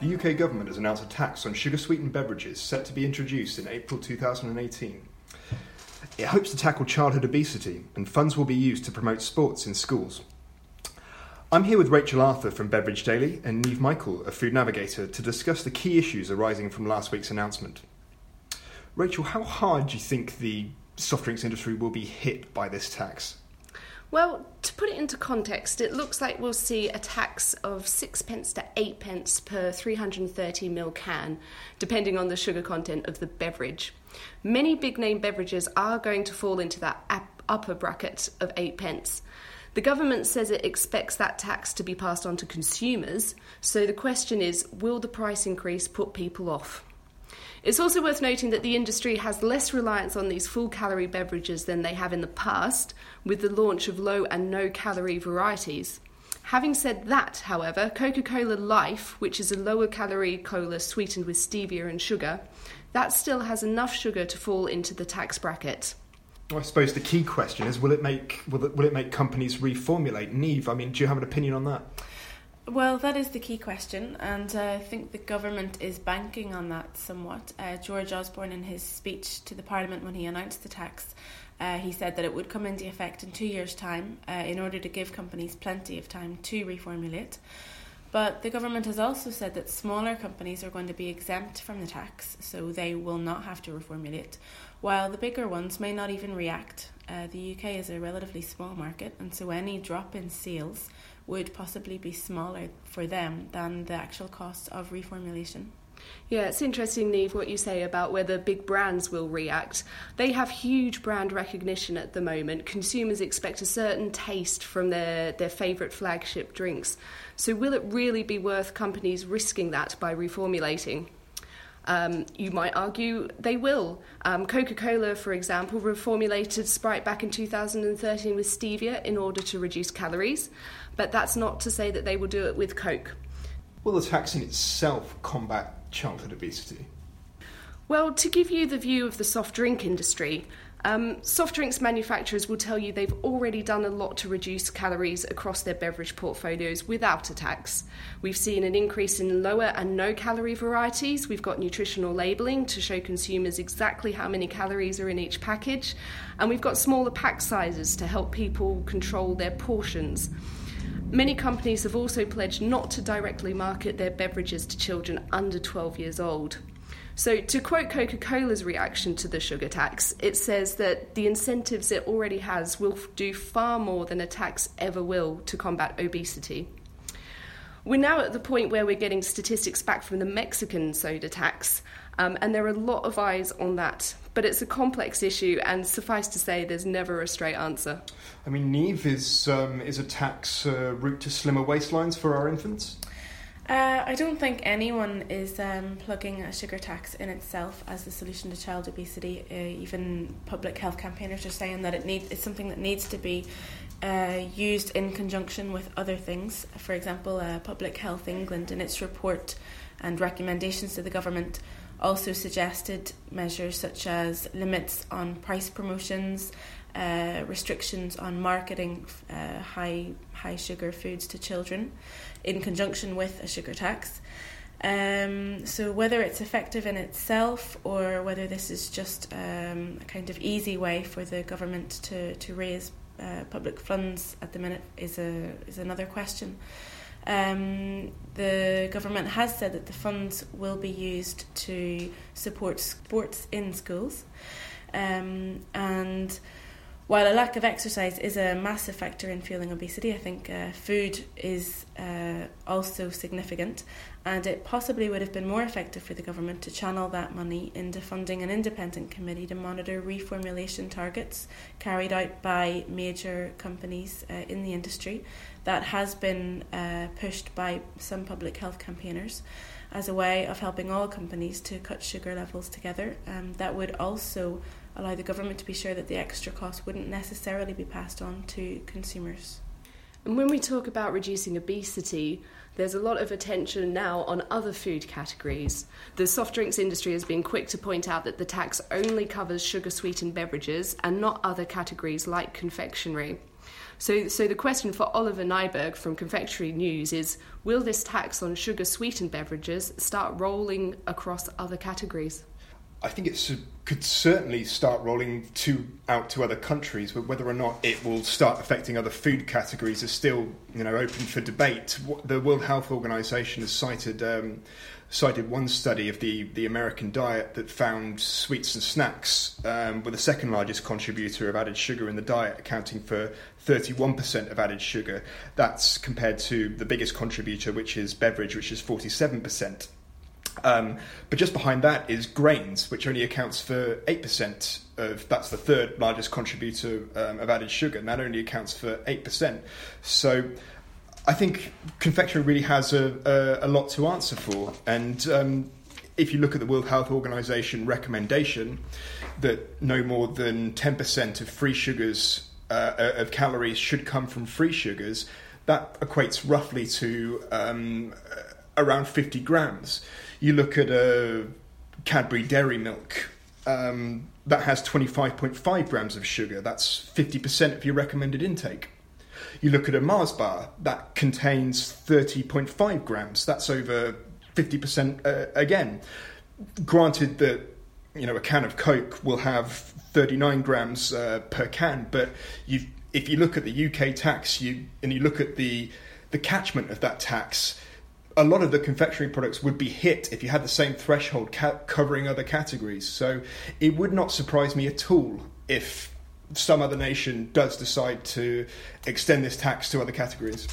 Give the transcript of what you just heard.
The UK government has announced a tax on sugar sweetened beverages set to be introduced in April 2018. It hopes to tackle childhood obesity, and funds will be used to promote sports in schools. I'm here with Rachel Arthur from Beverage Daily and Niamh Michail, a food navigator, to discuss the key issues arising from last week's announcement. Rachel, how hard do you think the soft drinks industry will be hit by this tax? Well, to put it into context, it looks like we'll see a tax of sixpence to eightpence per 330ml can, depending on the sugar content of the beverage. Many big name beverages are going to fall into that upper bracket of eightpence. The government says it expects that tax to be passed on to consumers, so the question is will the price increase put people off? It's also worth noting that the industry has less reliance on these full calorie beverages than they have in the past, with the launch of low and no calorie varieties. Having said that, however, Coca Cola Life, which is a lower calorie cola sweetened with stevia and sugar, that still has enough sugar to fall into the tax bracket. I suppose the key question is: Will it make will it, will it make companies reformulate? Niamh, I mean, do you have an opinion on that? Well, that is the key question, and uh, I think the government is banking on that somewhat. Uh, George Osborne, in his speech to the Parliament when he announced the tax, uh, he said that it would come into effect in two years' time uh, in order to give companies plenty of time to reformulate. But the government has also said that smaller companies are going to be exempt from the tax, so they will not have to reformulate, while the bigger ones may not even react. Uh, the UK is a relatively small market, and so any drop in sales would possibly be smaller for them than the actual cost of reformulation. Yeah, it's interesting, Niamh, what you say about whether big brands will react. They have huge brand recognition at the moment. Consumers expect a certain taste from their, their favourite flagship drinks. So, will it really be worth companies risking that by reformulating? Um, you might argue they will. Um, Coca Cola, for example, reformulated Sprite back in 2013 with stevia in order to reduce calories, but that's not to say that they will do it with Coke. Will the tax in itself combat childhood obesity? Well, to give you the view of the soft drink industry, um, soft drinks manufacturers will tell you they've already done a lot to reduce calories across their beverage portfolios without a tax. We've seen an increase in lower and no calorie varieties. We've got nutritional labelling to show consumers exactly how many calories are in each package. And we've got smaller pack sizes to help people control their portions. Many companies have also pledged not to directly market their beverages to children under 12 years old. So, to quote Coca Cola's reaction to the sugar tax, it says that the incentives it already has will do far more than a tax ever will to combat obesity. We're now at the point where we're getting statistics back from the Mexican soda tax, um, and there are a lot of eyes on that. But it's a complex issue, and suffice to say, there's never a straight answer. I mean, Niamh, is, um, is a tax uh, route to slimmer waistlines for our infants? Uh, I don't think anyone is um, plugging a sugar tax in itself as the solution to child obesity. Uh, even public health campaigners are saying that it needs it's something that needs to be uh, used in conjunction with other things. For example, uh, Public Health England, in its report and recommendations to the government, also suggested measures such as limits on price promotions, uh, restrictions on marketing uh, high high sugar foods to children in conjunction with a sugar tax. Um, so whether it's effective in itself or whether this is just um, a kind of easy way for the government to to raise uh, public funds at the minute is a is another question. Um, the government has said that the funds will be used to support sports in schools, um, and while a lack of exercise is a massive factor in fueling obesity, I think uh, food is uh, also significant, and it possibly would have been more effective for the government to channel that money into funding an independent committee to monitor reformulation targets carried out by major companies uh, in the industry. That has been uh, pushed by some public health campaigners as a way of helping all companies to cut sugar levels together. Um, that would also allow the government to be sure that the extra cost wouldn't necessarily be passed on to consumers. And when we talk about reducing obesity, there's a lot of attention now on other food categories. The soft drinks industry has been quick to point out that the tax only covers sugar sweetened beverages and not other categories like confectionery. So, so the question for Oliver Nieburg from Confectionery News is: Will this tax on sugar sweetened beverages start rolling across other categories? I think it could certainly start rolling to out to other countries, but whether or not it will start affecting other food categories is still, you know, open for debate. The World Health Organization has cited um, cited one study of the the American diet that found sweets and snacks um, were the second largest contributor of added sugar in the diet, accounting for 31% of added sugar. That's compared to the biggest contributor, which is beverage, which is 47%. Um, but just behind that is grains, which only accounts for 8% of that's the third largest contributor um, of added sugar, and that only accounts for 8%. So I think confectionery really has a, a, a lot to answer for. And um, if you look at the World Health Organization recommendation that no more than 10% of free sugars, uh, of calories, should come from free sugars, that equates roughly to um, around 50 grams. You look at a Cadbury Dairy Milk um, that has 25.5 grams of sugar. That's 50% of your recommended intake. You look at a Mars bar that contains 30.5 grams. That's over 50% uh, again. Granted that you know a can of Coke will have 39 grams uh, per can, but if you look at the UK tax, you and you look at the the catchment of that tax, a lot of the confectionery products would be hit if you had the same threshold ca- covering other categories. So it would not surprise me at all if some other nation does decide to extend this tax to other categories.